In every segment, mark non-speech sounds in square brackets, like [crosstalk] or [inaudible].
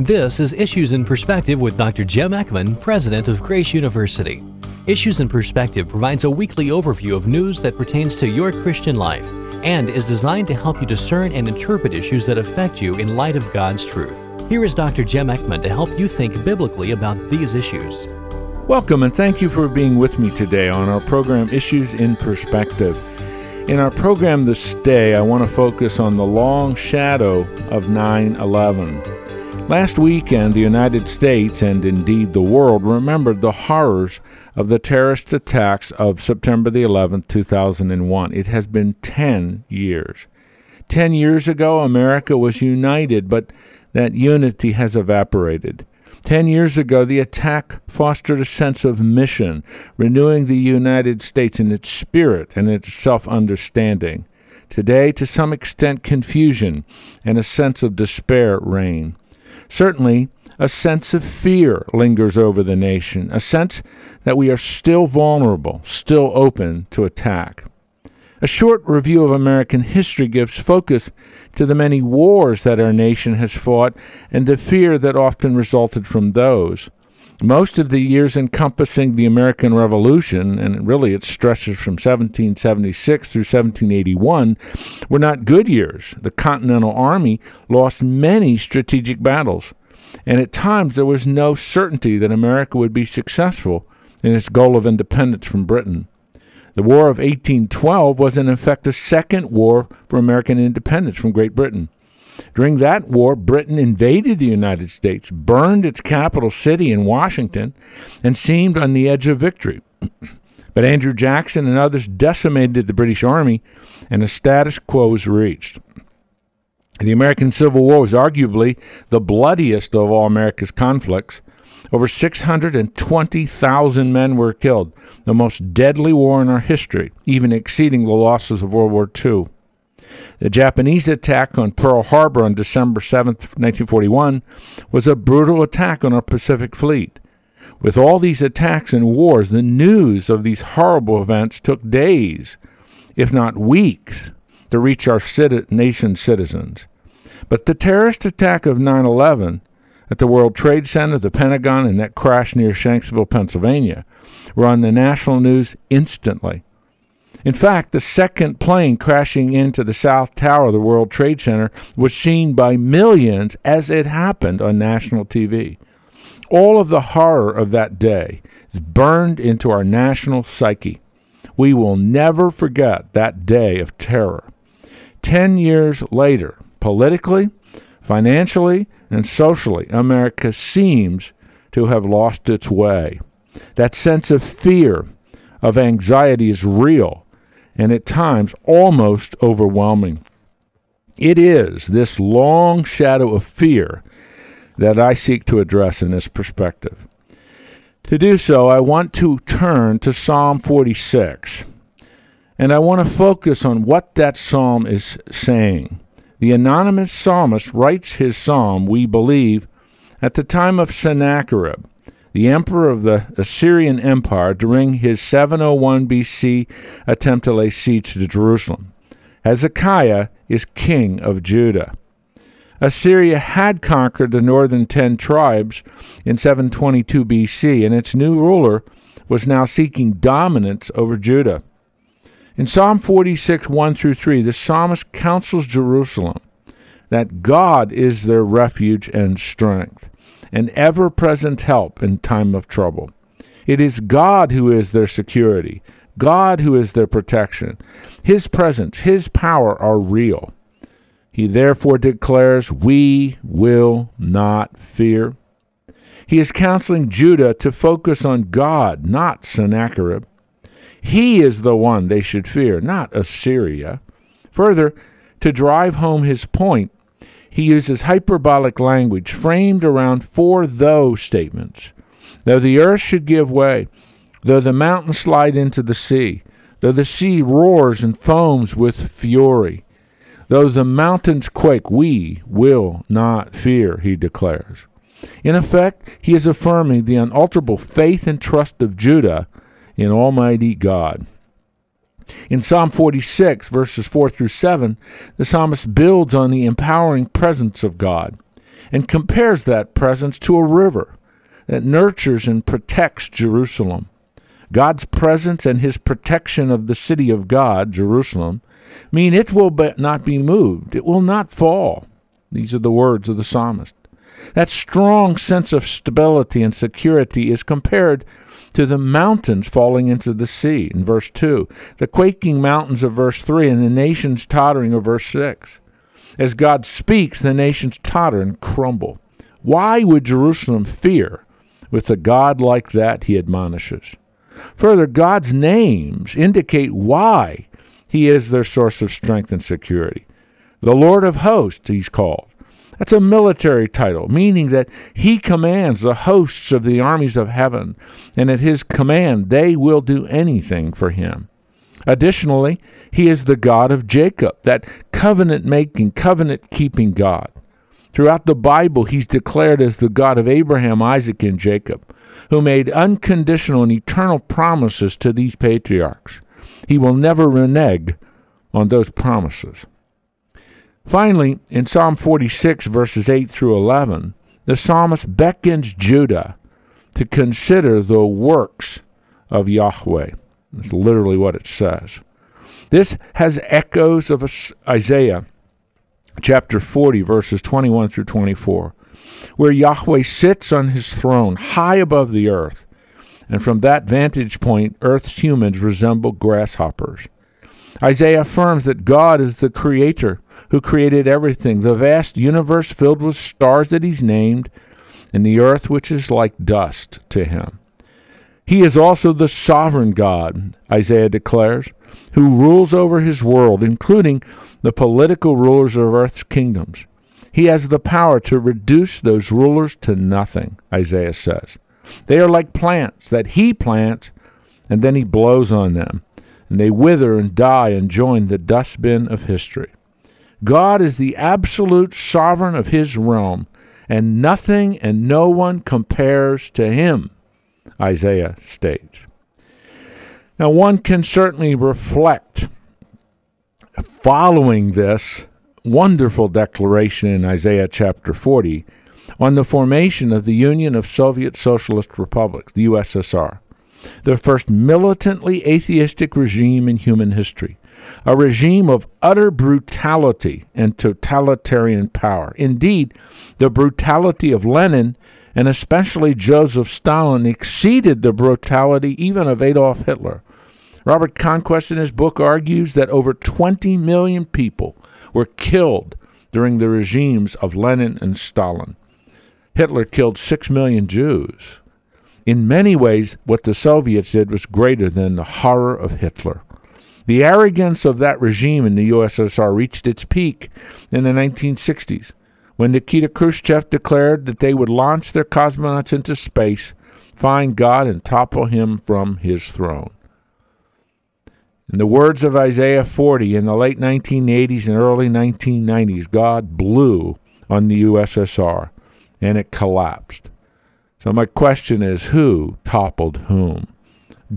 This is Issues in Perspective with Dr. Jim Eckman, President of Grace University. Issues in Perspective provides a weekly overview of news that pertains to your Christian life and is designed to help you discern and interpret issues that affect you in light of God's truth. Here is Dr. Jim Eckman to help you think biblically about these issues. Welcome and thank you for being with me today on our program Issues in Perspective. In our program this day, I want to focus on the long shadow of 9 11. Last weekend, the United States and indeed the world remembered the horrors of the terrorist attacks of September the 11th, 2001. It has been 10 years. 10 years ago, America was united, but that unity has evaporated. Ten years ago, the attack fostered a sense of mission, renewing the United States in its spirit and its self understanding. Today, to some extent, confusion and a sense of despair reign. Certainly, a sense of fear lingers over the nation, a sense that we are still vulnerable, still open to attack. A short review of American history gives focus to the many wars that our nation has fought and the fear that often resulted from those. Most of the years encompassing the American Revolution, and really it stretches from 1776 through 1781, were not good years. The Continental Army lost many strategic battles, and at times there was no certainty that America would be successful in its goal of independence from Britain. The War of 1812 was in effect a second war for American independence from Great Britain. During that war, Britain invaded the United States, burned its capital city in Washington, and seemed on the edge of victory. [clears throat] but Andrew Jackson and others decimated the British Army, and a status quo was reached. The American Civil War was arguably the bloodiest of all America's conflicts. Over 620,000 men were killed, the most deadly war in our history, even exceeding the losses of World War II. The Japanese attack on Pearl Harbor on December 7, 1941, was a brutal attack on our Pacific Fleet. With all these attacks and wars, the news of these horrible events took days, if not weeks, to reach our nation's citizens. But the terrorist attack of 9 11 at the World Trade Center, the Pentagon, and that crash near Shanksville, Pennsylvania were on the national news instantly. In fact, the second plane crashing into the South Tower of the World Trade Center was seen by millions as it happened on national TV. All of the horror of that day is burned into our national psyche. We will never forget that day of terror. Ten years later, politically, financially, and socially, America seems to have lost its way. That sense of fear, of anxiety is real and at times almost overwhelming. It is this long shadow of fear that I seek to address in this perspective. To do so, I want to turn to Psalm 46, and I want to focus on what that psalm is saying. The anonymous psalmist writes his psalm, we believe, at the time of Sennacherib, the emperor of the Assyrian Empire during his 701 BC attempt to lay siege to Jerusalem. Hezekiah is king of Judah. Assyria had conquered the northern ten tribes in 722 BC, and its new ruler was now seeking dominance over Judah. In Psalm 46, 1 through 3, the psalmist counsels Jerusalem that God is their refuge and strength an ever present help in time of trouble. It is God who is their security, God who is their protection. His presence, His power are real. He therefore declares, We will not fear. He is counseling Judah to focus on God, not Sennacherib. He is the one they should fear, not Assyria. Further, to drive home his point, he uses hyperbolic language framed around four though statements. Though the earth should give way, though the mountains slide into the sea, though the sea roars and foams with fury, though the mountains quake, we will not fear, he declares. In effect, he is affirming the unalterable faith and trust of Judah in Almighty God. In Psalm 46, verses 4 through 7, the psalmist builds on the empowering presence of God. and compares that presence to a river that nurtures and protects Jerusalem. God's presence and his protection of the city of God, Jerusalem, mean it will not be moved, it will not fall. These are the words of the psalmist. That strong sense of stability and security is compared to the mountains falling into the sea in verse 2, the quaking mountains of verse 3, and the nations tottering of verse 6. As God speaks, the nations totter and crumble. Why would Jerusalem fear with a God like that, he admonishes? Further, God's names indicate why he is their source of strength and security. The Lord of hosts, he's called. That's a military title, meaning that he commands the hosts of the armies of heaven, and at his command they will do anything for him. Additionally, he is the God of Jacob, that covenant making, covenant keeping God. Throughout the Bible, he's declared as the God of Abraham, Isaac, and Jacob, who made unconditional and eternal promises to these patriarchs. He will never renege on those promises. Finally, in Psalm 46, verses 8 through 11, the psalmist beckons Judah to consider the works of Yahweh. That's literally what it says. This has echoes of Isaiah chapter 40, verses 21 through 24, where Yahweh sits on his throne high above the earth, and from that vantage point, earth's humans resemble grasshoppers. Isaiah affirms that God is the creator who created everything, the vast universe filled with stars that he's named, and the earth which is like dust to him. He is also the sovereign God, Isaiah declares, who rules over his world, including the political rulers of earth's kingdoms. He has the power to reduce those rulers to nothing, Isaiah says. They are like plants that he plants, and then he blows on them and they wither and die and join the dustbin of history. God is the absolute sovereign of his realm, and nothing and no one compares to him, Isaiah states. Now, one can certainly reflect following this wonderful declaration in Isaiah chapter 40 on the formation of the Union of Soviet Socialist Republics, the USSR the first militantly atheistic regime in human history, a regime of utter brutality and totalitarian power. Indeed, the brutality of Lenin and especially Joseph Stalin exceeded the brutality even of Adolf Hitler. Robert Conquest in his book argues that over 20 million people were killed during the regimes of Lenin and Stalin. Hitler killed 6 million Jews. In many ways, what the Soviets did was greater than the horror of Hitler. The arrogance of that regime in the USSR reached its peak in the 1960s when Nikita Khrushchev declared that they would launch their cosmonauts into space, find God, and topple him from his throne. In the words of Isaiah 40, in the late 1980s and early 1990s, God blew on the USSR and it collapsed. So my question is who toppled whom?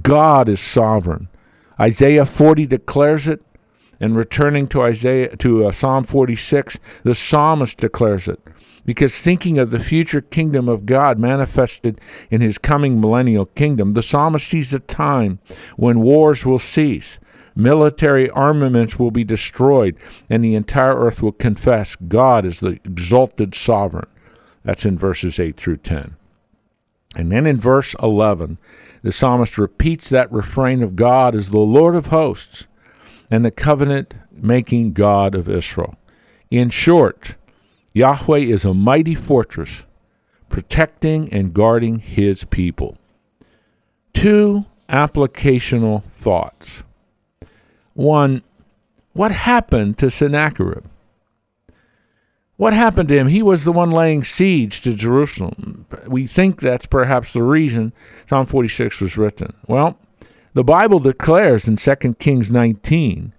God is sovereign. Isaiah 40 declares it, and returning to Isaiah to uh, Psalm 46, the psalmist declares it. Because thinking of the future kingdom of God manifested in his coming millennial kingdom, the psalmist sees a time when wars will cease, military armaments will be destroyed, and the entire earth will confess God is the exalted sovereign. That's in verses 8 through 10. And then in verse 11, the psalmist repeats that refrain of God as the Lord of hosts and the covenant making God of Israel. In short, Yahweh is a mighty fortress protecting and guarding his people. Two applicational thoughts. One, what happened to Sennacherib? What happened to him? He was the one laying siege to Jerusalem. We think that's perhaps the reason Psalm 46 was written. Well, the Bible declares in 2 Kings 19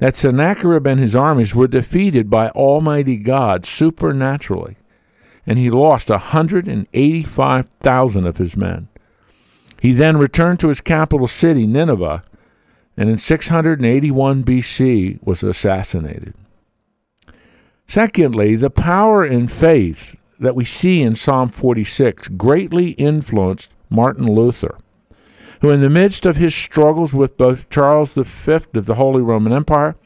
that Sennacherib and his armies were defeated by Almighty God supernaturally, and he lost 185,000 of his men. He then returned to his capital city, Nineveh, and in 681 BC was assassinated. Secondly, the power and faith that we see in Psalm 46 greatly influenced Martin Luther, who, in the midst of his struggles with both Charles V of the Holy Roman Empire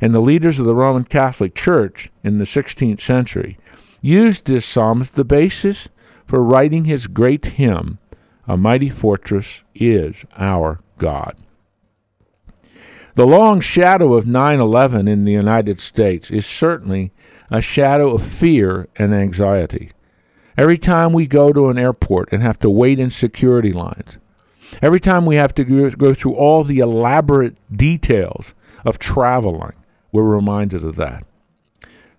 and the leaders of the Roman Catholic Church in the 16th century, used this psalm as the basis for writing his great hymn, A Mighty Fortress is Our God. The long shadow of 9 11 in the United States is certainly a shadow of fear and anxiety. Every time we go to an airport and have to wait in security lines, every time we have to go through all the elaborate details of traveling, we're reminded of that.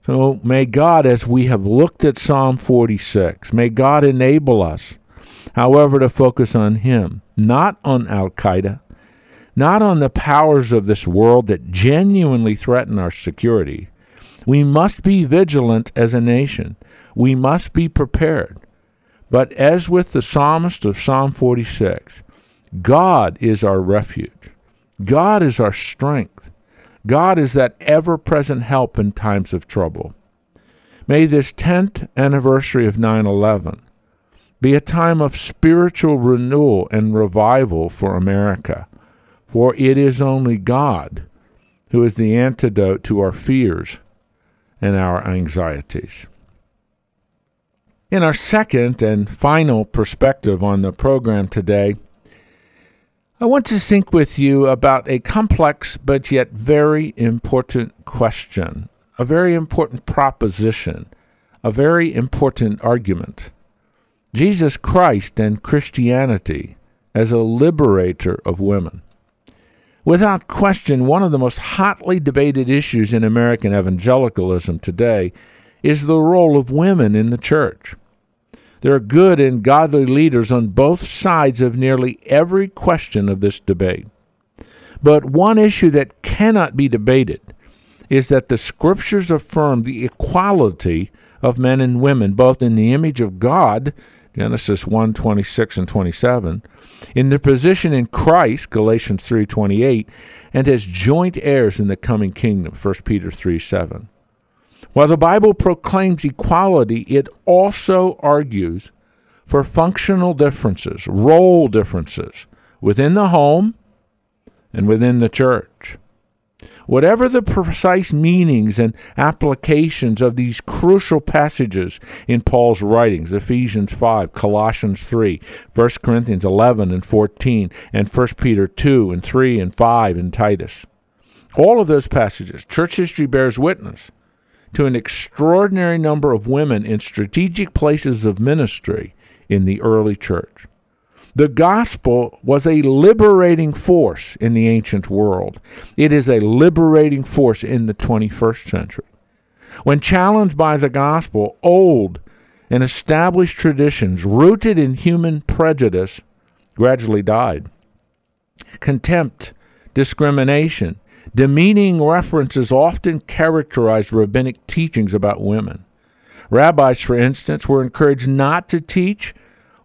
So may God, as we have looked at Psalm 46, may God enable us, however, to focus on Him, not on Al Qaeda, not on the powers of this world that genuinely threaten our security. We must be vigilant as a nation. We must be prepared. But as with the psalmist of Psalm 46, God is our refuge. God is our strength. God is that ever present help in times of trouble. May this 10th anniversary of 9 11 be a time of spiritual renewal and revival for America. For it is only God who is the antidote to our fears and our anxieties. In our second and final perspective on the program today, I want to think with you about a complex but yet very important question, a very important proposition, a very important argument. Jesus Christ and Christianity as a liberator of women. Without question, one of the most hotly debated issues in American evangelicalism today is the role of women in the church. There are good and godly leaders on both sides of nearly every question of this debate. But one issue that cannot be debated is that the scriptures affirm the equality of men and women, both in the image of God Genesis 1 26 and 27, in their position in Christ, Galatians 3 28, and as joint heirs in the coming kingdom, 1 Peter 3 7. While the Bible proclaims equality, it also argues for functional differences, role differences within the home and within the church. Whatever the precise meanings and applications of these crucial passages in Paul's writings, Ephesians 5, Colossians 3, 1 Corinthians 11 and 14, and 1 Peter 2 and 3 and 5 and Titus. All of those passages, church history bears witness to an extraordinary number of women in strategic places of ministry in the early church. The gospel was a liberating force in the ancient world. It is a liberating force in the 21st century. When challenged by the gospel, old and established traditions rooted in human prejudice gradually died. Contempt, discrimination, demeaning references often characterized rabbinic teachings about women. Rabbis, for instance, were encouraged not to teach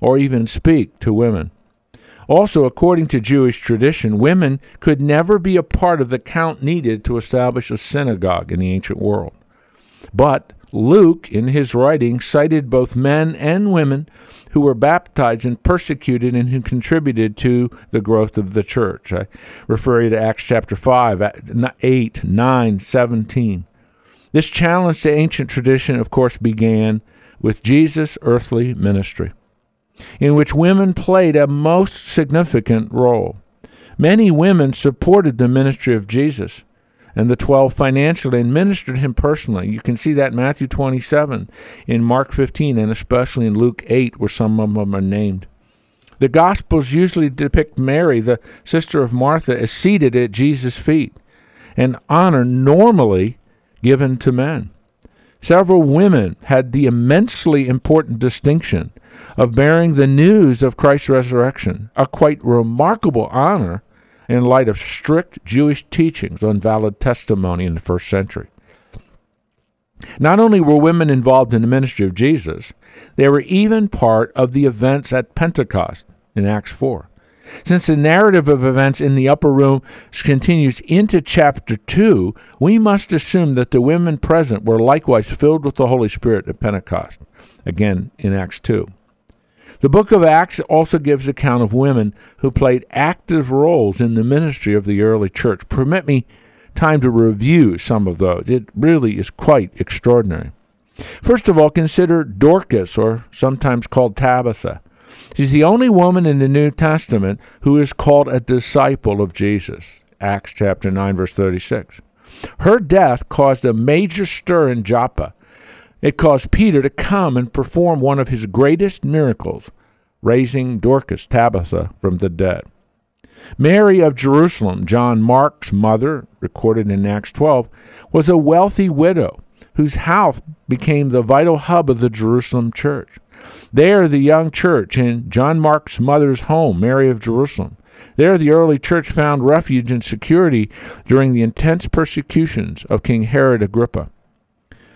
or even speak to women. Also, according to Jewish tradition, women could never be a part of the count needed to establish a synagogue in the ancient world. But Luke, in his writing, cited both men and women who were baptized and persecuted and who contributed to the growth of the church. I refer you to Acts chapter 5, 8, 9, 17. This challenge to ancient tradition, of course, began with Jesus' earthly ministry in which women played a most significant role. Many women supported the ministry of Jesus and the 12 financially and ministered him personally. You can see that in Matthew 27, in Mark 15, and especially in Luke 8, where some of them are named. The Gospels usually depict Mary, the sister of Martha, as seated at Jesus' feet, an honor normally given to men. Several women had the immensely important distinction of bearing the news of Christ's resurrection, a quite remarkable honor in light of strict Jewish teachings on valid testimony in the first century. Not only were women involved in the ministry of Jesus, they were even part of the events at Pentecost in Acts 4. Since the narrative of events in the upper room continues into chapter 2, we must assume that the women present were likewise filled with the Holy Spirit at Pentecost, again in Acts 2. The book of Acts also gives account of women who played active roles in the ministry of the early church. Permit me time to review some of those. It really is quite extraordinary. First of all, consider Dorcas, or sometimes called Tabitha. She's the only woman in the New Testament who is called a disciple of Jesus. Acts chapter 9 verse 36. Her death caused a major stir in Joppa. It caused Peter to come and perform one of his greatest miracles, raising Dorcas Tabitha from the dead. Mary of Jerusalem, John Mark's mother, recorded in Acts 12, was a wealthy widow whose house became the vital hub of the Jerusalem church. There, the young church in John Mark's mother's home, Mary of Jerusalem. There, the early church found refuge and security during the intense persecutions of King Herod Agrippa.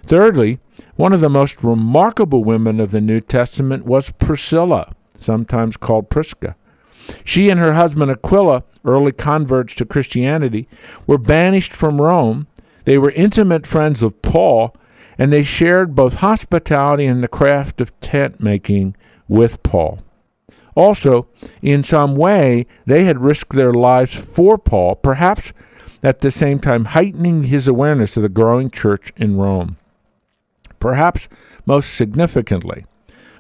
Thirdly, one of the most remarkable women of the New Testament was Priscilla, sometimes called Prisca. She and her husband Aquila, early converts to Christianity, were banished from Rome. They were intimate friends of Paul and they shared both hospitality and the craft of tent making with Paul. Also, in some way, they had risked their lives for Paul, perhaps at the same time heightening his awareness of the growing church in Rome. Perhaps most significantly,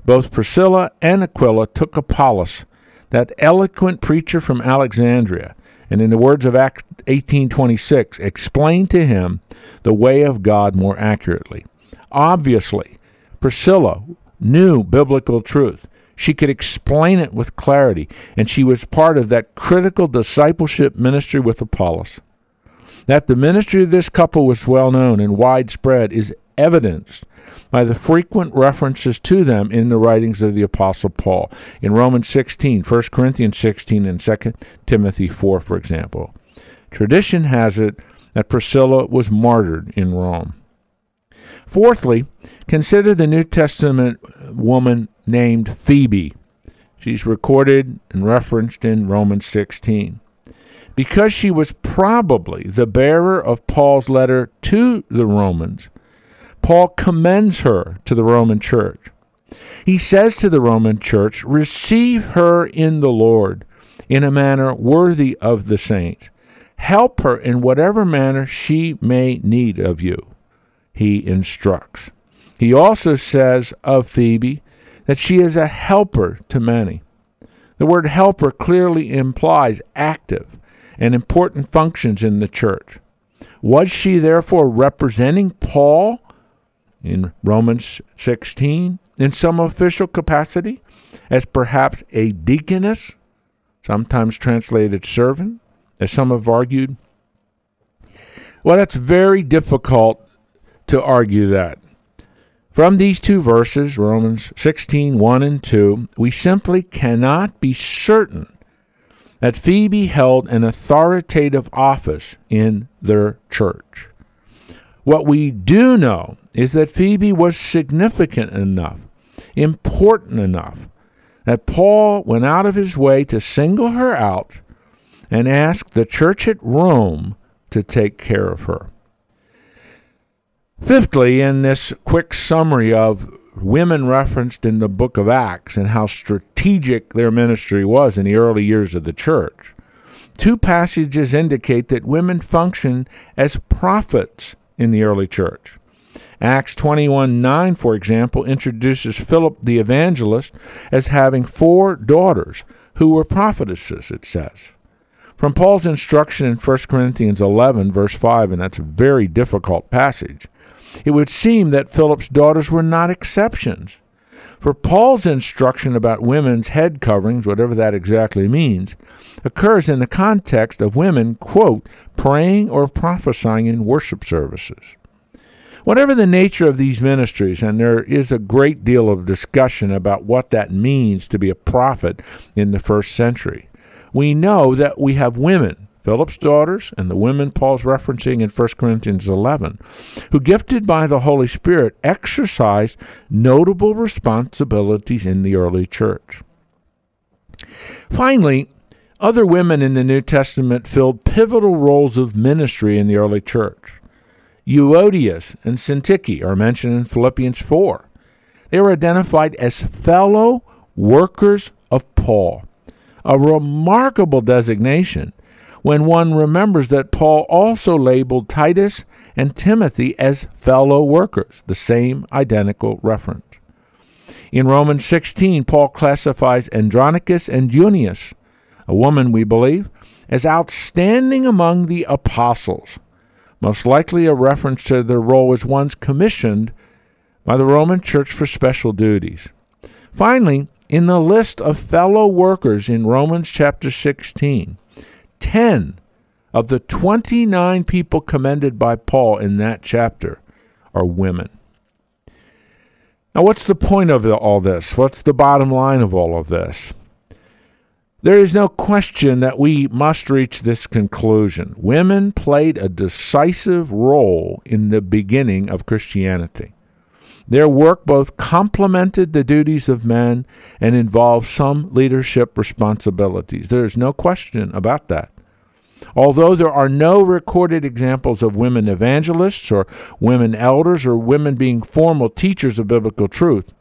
both Priscilla and Aquila took Apollos, that eloquent preacher from Alexandria, and in the words of Act 1826, explained to him the way of God more accurately. Obviously, Priscilla knew biblical truth. She could explain it with clarity, and she was part of that critical discipleship ministry with Apollos. That the ministry of this couple was well known and widespread is evidenced by the frequent references to them in the writings of the Apostle Paul. In Romans 16, 1 Corinthians 16, and 2 Timothy 4, for example. Tradition has it that Priscilla was martyred in Rome. Fourthly, consider the New Testament woman named Phoebe. She's recorded and referenced in Romans 16. Because she was probably the bearer of Paul's letter to the Romans, Paul commends her to the Roman church. He says to the Roman church, Receive her in the Lord in a manner worthy of the saints. Help her in whatever manner she may need of you. He instructs. He also says of Phoebe that she is a helper to many. The word helper clearly implies active and important functions in the church. Was she therefore representing Paul in Romans 16 in some official capacity, as perhaps a deaconess, sometimes translated servant, as some have argued. Well, that's very difficult to argue that. From these two verses, Romans 16, 1 and 2, we simply cannot be certain that Phoebe held an authoritative office in their church. What we do know is that Phoebe was significant enough, important enough, that Paul went out of his way to single her out and ask the church at Rome to take care of her. Fifthly, in this quick summary of women referenced in the book of Acts and how strategic their ministry was in the early years of the church, two passages indicate that women functioned as prophets in the early church. Acts 21 9, for example, introduces Philip the evangelist as having four daughters who were prophetesses, it says. From Paul's instruction in 1 Corinthians 11, verse 5, and that's a very difficult passage, it would seem that Philip's daughters were not exceptions. For Paul's instruction about women's head coverings, whatever that exactly means, occurs in the context of women, quote, praying or prophesying in worship services. Whatever the nature of these ministries, and there is a great deal of discussion about what that means to be a prophet in the first century, we know that we have women, Philip's daughters, and the women Paul's referencing in 1 Corinthians 11, who, gifted by the Holy Spirit, exercised notable responsibilities in the early church. Finally, Other women in the New Testament filled pivotal roles of ministry in the early church. Euodias and Syntyche are mentioned in Philippians 4. They were identified as fellow workers of Paul, a remarkable designation when one remembers that Paul also labeled Titus and Timothy as fellow workers, the same identical reference. In Romans 16, Paul classifies Andronicus and Junias, a woman we believe, as outstanding among the apostles, most likely a reference to their role as ones commissioned by the Roman Church for special duties. Finally, in the list of fellow workers in Romans chapter 16, 10 of the 29 people commended by Paul in that chapter are women. Now, what's the point of all this? What's the bottom line of all of this? There is no question that we must reach this conclusion. Women played a decisive role in the beginning of Christianity. Their work both complemented the duties of men and involved some leadership responsibilities. There is no question about that. Although there are no recorded examples of women evangelists or women elders or women being formal teachers of biblical truth,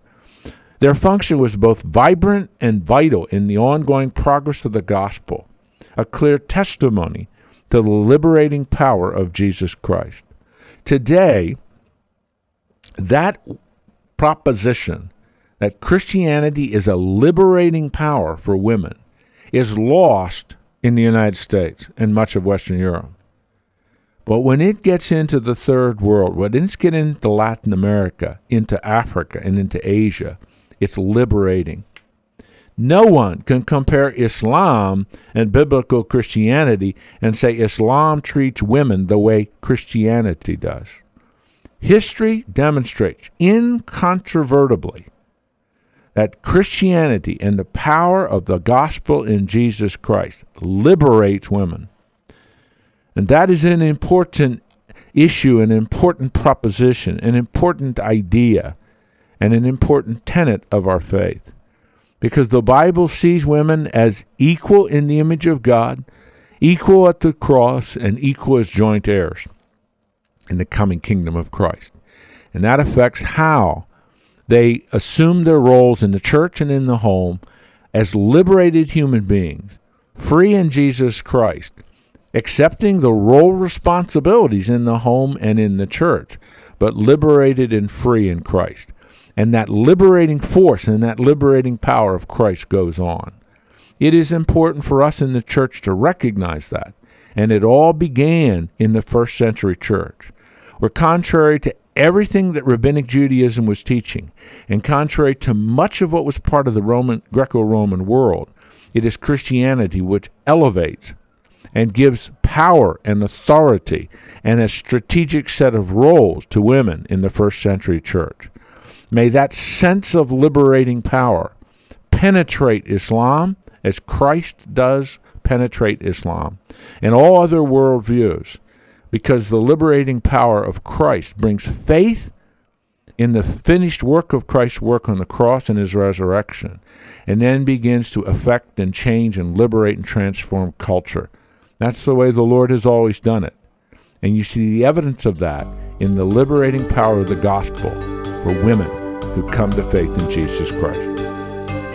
their function was both vibrant and vital in the ongoing progress of the gospel, a clear testimony to the liberating power of Jesus Christ. Today, that proposition that Christianity is a liberating power for women is lost in the United States and much of Western Europe. But when it gets into the third world, when it's getting into Latin America, into Africa, and into Asia, it's liberating. No one can compare Islam and biblical Christianity and say Islam treats women the way Christianity does. History demonstrates incontrovertibly that Christianity and the power of the gospel in Jesus Christ liberates women. And that is an important issue, an important proposition, an important idea, and an important tenet of our faith. Because the Bible sees women as equal in the image of God, equal at the cross, and equal as joint heirs in the coming kingdom of Christ. And that affects how they assume their roles in the church and in the home as liberated human beings, free in Jesus Christ, accepting the role responsibilities in the home and in the church, but liberated and free in Christ. And that liberating force and that liberating power of Christ goes on. It is important for us in the church to recognize that. And it all began in the first century church, where contrary to everything that rabbinic Judaism was teaching, and contrary to much of what was part of the Roman Greco-Roman world, it is Christianity which elevates and gives power and authority and a strategic set of roles to women in the first century church. May that sense of liberating power penetrate Islam as Christ does penetrate Islam and all other worldviews because the liberating power of Christ brings faith in the finished work of Christ's work on the cross and his resurrection, and then begins to affect and change and liberate and transform culture. That's the way the Lord has always done it. And you see the evidence of that in the liberating power of the gospel for women who come to faith in Jesus Christ.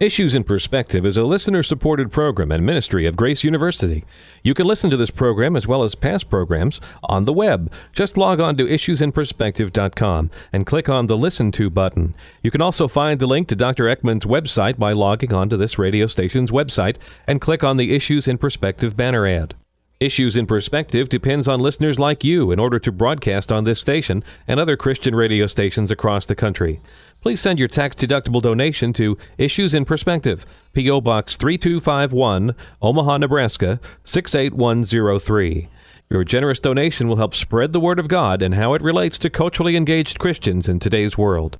Issues in Perspective is a listener supported program and ministry of Grace University. You can listen to this program as well as past programs on the web. Just log on to issuesinperspective.com and click on the Listen To button. You can also find the link to Dr. Eckman's website by logging on to this radio station's website and click on the Issues in Perspective banner ad. Issues in Perspective depends on listeners like you in order to broadcast on this station and other Christian radio stations across the country. Please send your tax deductible donation to Issues in Perspective, P.O. Box 3251, Omaha, Nebraska 68103. Your generous donation will help spread the Word of God and how it relates to culturally engaged Christians in today's world.